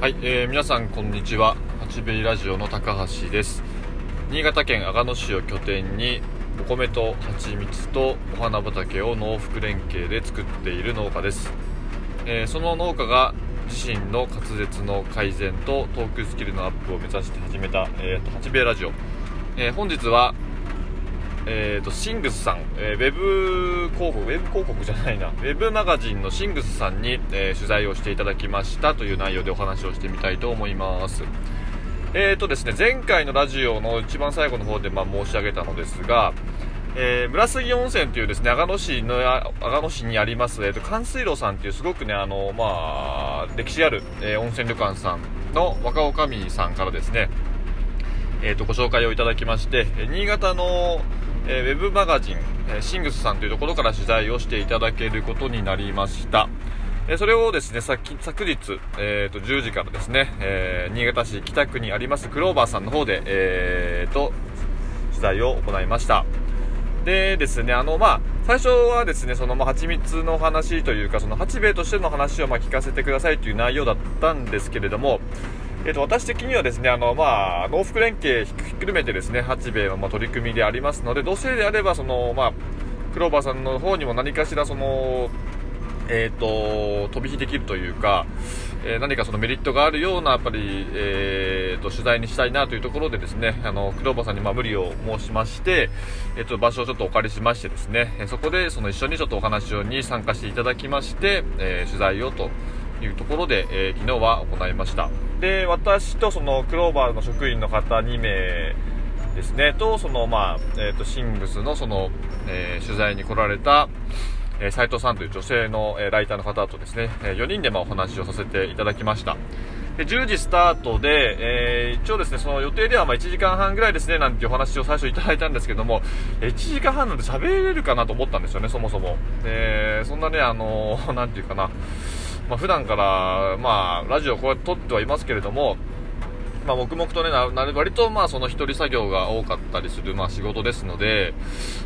はい、えー皆さんこんにちは。八兵衛ラジオの高橋です。新潟県阿賀野市を拠点にお米と蜂蜜とお花畑を農福連携で作っている農家です、えーその農家が自身の滑舌の改善とトークスキルのアップを目指して始めた、えーと八兵衛ラジオ、えー本日はえー、とシングスさん、えーウェブ広告ウェブ広告じゃないな。ウェブマガジンのシングスさんに、えー取材をしていただきました。という内容でお話をしてみたいと思います。えーとですね前回のラジオの一番最後の方で、まあ、申し上げたのですがえー、村杉温泉というですね阿賀野市の阿賀野市にあります、えー、と寒水路さんというすごくねあの、まあ、歴史ある、えー温泉旅館さんの若女将さんからですねえー、とご紹介をいただきまして、え新潟の、えーウェブマガジン、えーシングスさんというところから取材をしていただけることになりました。えそれをですね、さっき昨日、えー、と10時からですね、えー新潟市北区にありますクローバーさんの方で、えー、と取材を行いました。でですね、あの、まあ、最初はですね、その、まあ、蜂蜜の話というか、その、八兵衛としての話を、まあ、聞かせてくださいという内容だったんですけれども、えっと、私的にはですね、あの、まあ、農福連携ひっくるめてですね、八兵衛の、ま、取り組みでありますので、どうせであれば、その、まあ、クローバーさんの方にも何かしら、その、えっ、と、飛び火できるというか、えー何かそのメリットがあるような、やっぱり、えーと、取材にしたいなというところでですね、あの、クローバーさんにまあ無理を申しまして、えっ、と、場所をちょっとお借りしましてですね、えそこでその一緒にちょっとお話に参加していただきまして、えー取材をというところで、えー昨日は行いました。で、私とそのクローバーの職員の方2名ですね、と、その、まあ、えっ、と、シングスのその、えー取材に来られた、えー斉藤さんという女性の、えライターの方とですね、え4人でまお話をさせていただきました。で10時スタートで、えー一応ですね、その予定ではま1時間半ぐらいですね、なんていうお話を最初いただいたんですけども、1時間半なんで喋れるかなと思ったんですよね、そもそも。で、そんなね、あのーなんていうかな、まあ普段から、まあ、ラジオをこうやって撮ってはいますけれども、まあ、黙々とね、なな割とまあその一人作業が多かったりするまあ仕事ですので、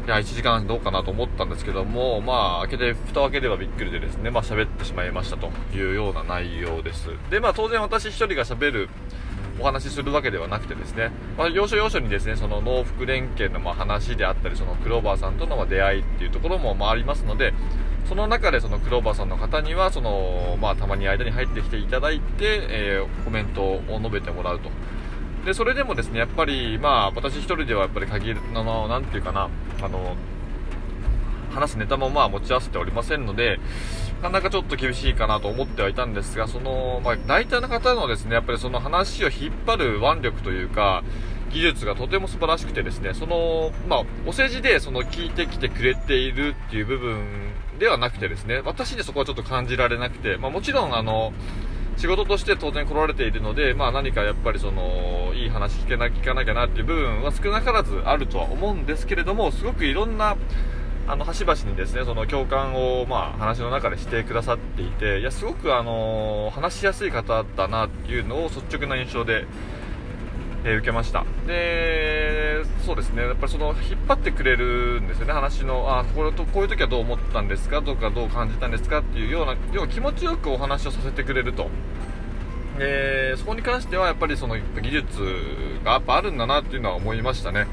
いや、1時間どうかなと思ったんですけども、まあ、開けて、蓋を開ければびっくりでですね、まあ喋ってしまいましたというような内容です。で、まあ当然私一人が喋るお話しするわけではなくてですね、まあ、要所要所にですね、その農福連携のま話であったり、そのクローバーさんとのま出会いっていうところもまありますので、その中でそのクローバーさんの方には、その、まあたまに間に入ってきていただいて、えーコメントを述べてもらうと。で、それでもですね、やっぱり、まあ私一人ではやっぱり限る、の、なんていうかな、あの、話すネタもまあ持ち合わせておりませんので、なかなかちょっと厳しいかなと思ってはいたんですが、その、まあ、大体の方のですね、やっぱりその話を引っ張る腕力というか、技術がとても素晴らしくてですね、その、まあ、お世辞でその聞いてきてくれているっていう部分ではなくてですね、私でそこはちょっと感じられなくて、まあもちろんあの、仕事として当然来られているので、まあ何かやっぱりその、いい話聞けな、聞かなきゃなっていう部分は少なからずあるとは思うんですけれども、すごくいろんな、あの、端々にですね、その共感を、まあ、話の中でしてくださっていて、いや、すごくあの話しやすい方だなっていうのを率直な印象で、えー受けました。で、そうですね、やっぱりその、引っ張ってくれるんですよね、話の、あ、これと、こういう時はどう思ったんですか？とか、どう感じたんですか？っていうような、要は気持ちよくお話をさせてくれると。で、そこに関してはやっぱりその技術がやっぱあるんだなっていうのは思いましたね。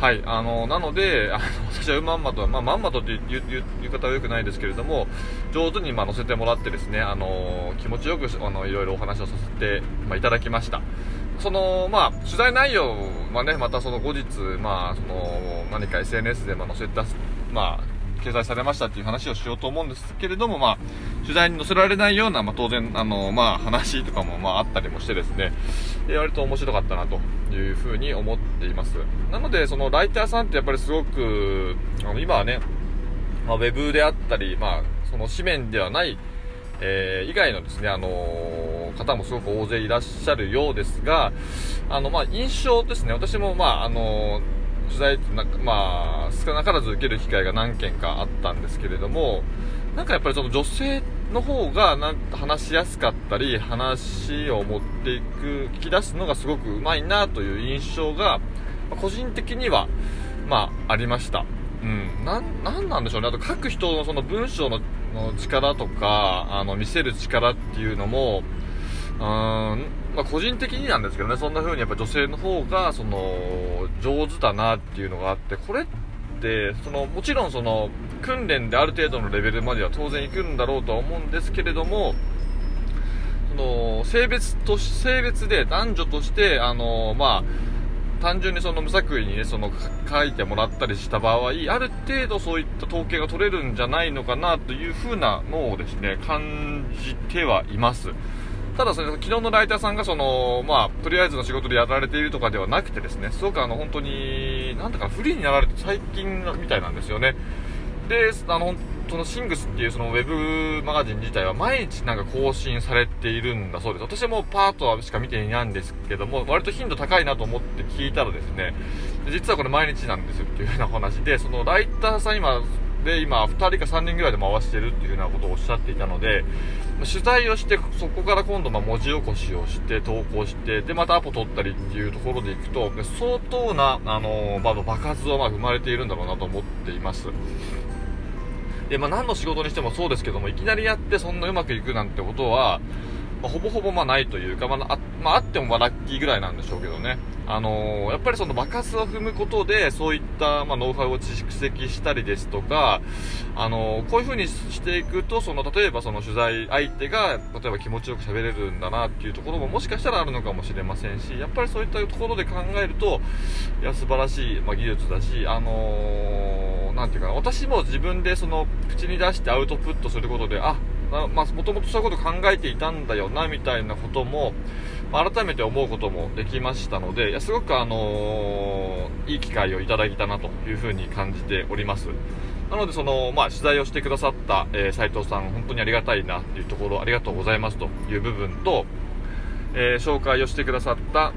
はい、あの、なので、あの、私はまんまと、まあ、まんまとっていう言い方は良くないですけれども、上手にまあ乗せてもらってですね、あの、気持ちよく、あの、いろいろお話をさせて、まあ、いただきました。その、まあ、取材内容はね、またその後日、まあ、その、何か SNS でま載せた、まあ、掲載されましたっていう話をしようと思うんですけれども、まあ、取材に載せられないような、まあ、当然、あの、まあ、話とかも、まあ、あったりもしてですね、え割と面白かったなというふうに思っています。なので、その、ライターさんってやっぱりすごく、あの、今はね、まあ、ウェブであったり、まあ、その紙面ではない、えー以外のですね、あのー方もすごく大勢いらっしゃるようですが、あの、まあ、印象ですね、私も、まあ、あの取材ってなんか、まあ、少なからず受ける機会が何件かあったんですけれども、なんかやっぱりその女性の方がなん話しやすかったり、話を持っていく、聞き出すのがすごくうまいなという印象が、まあ個人的には、まあ、ありました。うん。な、なんなんでしょうね。あと書く人のその文章のの力とか、あの、見せる力っていうのも、うーん、まあ、個人的になんですけどね、そんな風にやっぱ女性の方が、その、上手だなっていうのがあって、これって、その、もちろんその、訓練である程度のレベルまでは当然行くんだろうとは思うんですけれども、その、性別と、性別で男女として、あの、まあ、単純にその無作為にね、その書いてもらったりした場合、ある程度そういった統計が取れるんじゃないのかなという風なのをですね、感じてはいます。ただそれ、昨日のライターさんがその、まあ、とりあえずの仕事でやられているとかではなくてですね、すごくあの、本当に、なんだかフリーになられて最近みたいなんですよね。で、あの、そのシングスっていうそのウェブマガジン自体は毎日なんか更新されているんだそうです。私はもうパートはしか見ていないんですけども、割と頻度高いなと思って聞いたらですね、実はこれ毎日なんですよっていうような話で、そのライターさん今、で今2人か3人ぐらいで回してるっていうようなことをおっしゃっていたので取材をしてそこから今度ま文字起こしをして投稿してでまたアポ取ったりっていうところでいくと相当な、あのまあ、爆発はま生まれているんだろうなと思っています。で、まあ、何の仕事にしてもそうですけどもいきなりやってそんなうまくいくなんてことはまあ、ほぼほぼまあないというか、まあ、あまあ、あってもまあラッキーぐらいなんでしょうけどね。あのー、やっぱりその爆発を踏むことで、そういった、まあ、ノウハウを蓄積したりですとか、あのー、こういう風にしていくと、その、例えばその取材相手が、例えば気持ちよく喋れるんだなっていうところももしかしたらあるのかもしれませんし、やっぱりそういったところで考えると、いや、素晴らしい、まあ、技術だし、あのー、なんていうかな、私も自分でその、口に出してアウトプットすることで、あ、まあ、もともとそういうこと考えていたんだよな、みたいなことも、まあ、改めて思うこともできましたので、いや、すごくあのー、いい機会をいただいたなというふうに感じております。なので、その、まあ、取材をしてくださった、えー、斉藤さん、本当にありがたいなっていうところ、ありがとうございますという部分と、えー、紹介をしてくださった、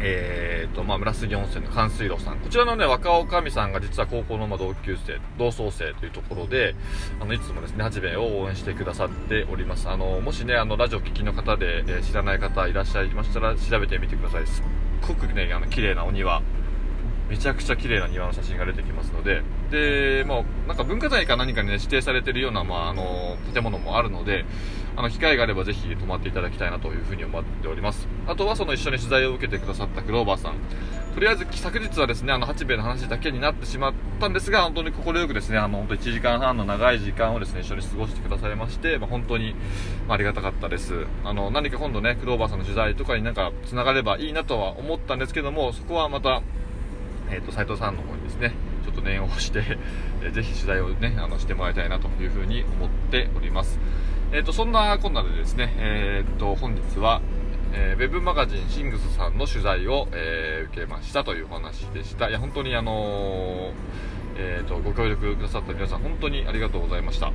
えーとまあ、村杉温泉の寒水路さん。こちらのね若女将さんが実は高校のま同級生同窓生というところであのいつもですね八兵衛を応援してくださっております。あのもしねあのラジオ聴きの方で、えー、知らない方いらっしゃいましたら調べてみてください。すっごくねあの綺麗なお庭。めちゃくちゃ綺麗な庭の写真が出てきますので、で、まあ、なんか文化財か何かにね、指定されてるような、まあ、あの、建物もあるので、あの、機会があればぜひ泊まっていただきたいなというふうに思っております。あとはその一緒に取材を受けてくださったグローバーさん。とりあえず昨日はですね、あの、八兵衛の話だけになってしまったんですが、本当に快くですね、あの、本当1時間半の長い時間をですね、一緒に過ごしてくださいまして、まあ、本当に、まあ、ありがたかったです。あの、何か今度ね、クローバーさんの取材とかになんか繋がればいいなとは思ったんですけども、そこはまた、え、ー、と、斉藤さんの方にですね、ちょっと念を押して、えー、ぜひ取材をね、あの、してもらいたいなというふうに思っております。え、ー、と、そんなこんなでですね、えっ、と、本日は、えー、ウェブマガジンシングスさんの取材を、えー、受けましたというお話でした。いや、本当にあのえーと、ご協力くださった皆さん、本当にありがとうございました。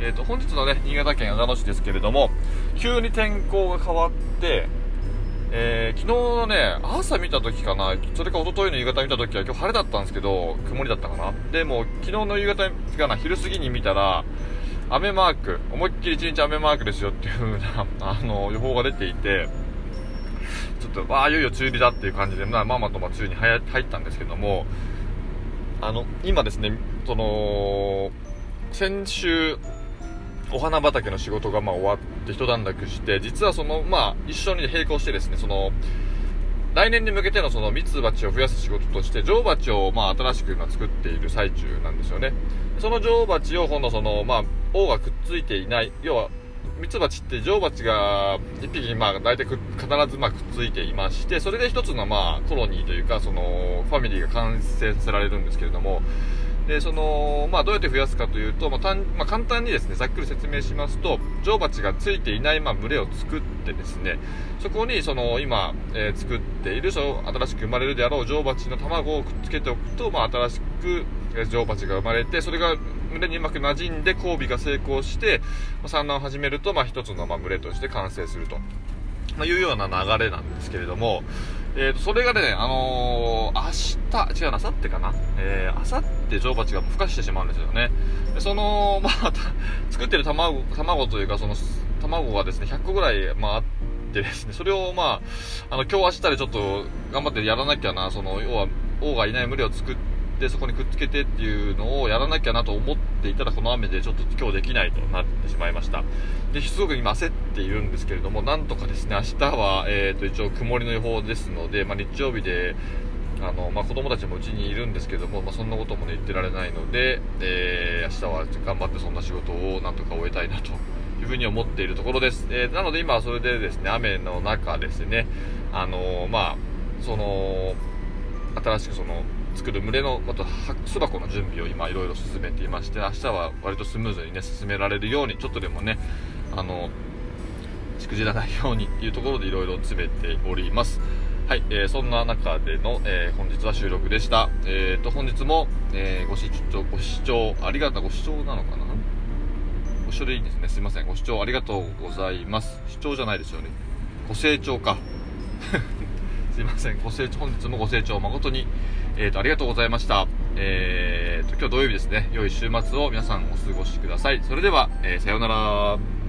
えーと、本日のね、新潟県阿賀野市ですけれども、急に天候が変わって、えー、昨日のね、朝見た時かな、それか一昨日の夕方見た時は今日晴れだったんですけど、曇りだったかな。でも、昨日の夕方かな、昼過ぎに見たら、雨マーク、思いっきり一日雨マークですよっていう風な、あの、予報が出ていて、ちょっと、わあ、いよいよ梅雨入りだっていう感じで、まあ、まあとま梅雨に入ったんですけども、あの、今ですね、その、先週、お花畑の仕事がまあ終わって一段落して、実はその、まあ、一緒に並行してですね、その、来年に向けてのその蜜蜂を増やす仕事として、女王蜂をまあ新しく今作っている最中なんですよね。その女王蜂を今度その、まあ、王がくっついていない、要は、蜜蜂って女王蜂が1匹まあ大体必ずまくっついていまして、それで一つのまあコロニーというか、そのファミリーが完成させられるんですけれども、で、その、まあ、どうやって増やすかというと、まあ、たんまあ、簡単にですね、ざっくり説明しますと、女王蜂がついていない、まあ、群れを作ってですね、そこに、その、今、えー、作っている、その、新しく生まれるであろう女王蜂の卵をくっつけておくと、まあ、新しく、え女王蜂が生まれて、それが群れにうまく馴染んで交尾が成功して、ま、産卵を始めると、まあ、一つの、まあ、群れとして完成すると。まあ、いうような流れなんですけれども、えー、と、それがね、あのー、明日、違うな、明後日かな？えー、明後日、女王蜂が孵化してしまうんですよね。その、まあ、作ってる卵、卵というか、その、卵がですね、100個ぐらい、まあ、あってですね、それを、まあ、あの、今日明日でちょっと、頑張ってやらなきゃな、その、要は、王がいない群れを作ってってそこにくっつけてっていうのをやらなきゃなと思っていたらこの雨でちょっと今日できないとなってしまいました。ですごく今焦っているんですけれどもなんとかですね明日は、えー、と一応曇りの予報ですので、まあ、日曜日であの、まあ、子供たちもうちにいるんですけども、まあ、そんなことも、ね、言ってられないので、えー、明日は頑張ってそんな仕事をなんとか終えたいなというふうに思っているところです、えー、なので今はそれでですね雨の中ですねあのまあその新しくその作る群れのまた巣箱の準備を今いろいろ進めていまして明日は割とスムーズにね進められるようにちょっとでもねあのしくじらないようにっていうところでいろいろ詰めております。はい、えー、そんな中での、えー、本日は収録でした。えーと本日も、えー、ご視聴ご視聴ありがとうご視聴なのかな？ご視聴でいいんですね。すいません。ご視聴ありがとうございます。視聴じゃないですよね。ご清聴か。すいませんご清聴本日もご清聴誠にえーと、ありがとうございました。えーと、今日土曜日ですね。良い週末を皆さんお過ごしください。それでは、えー、さようなら。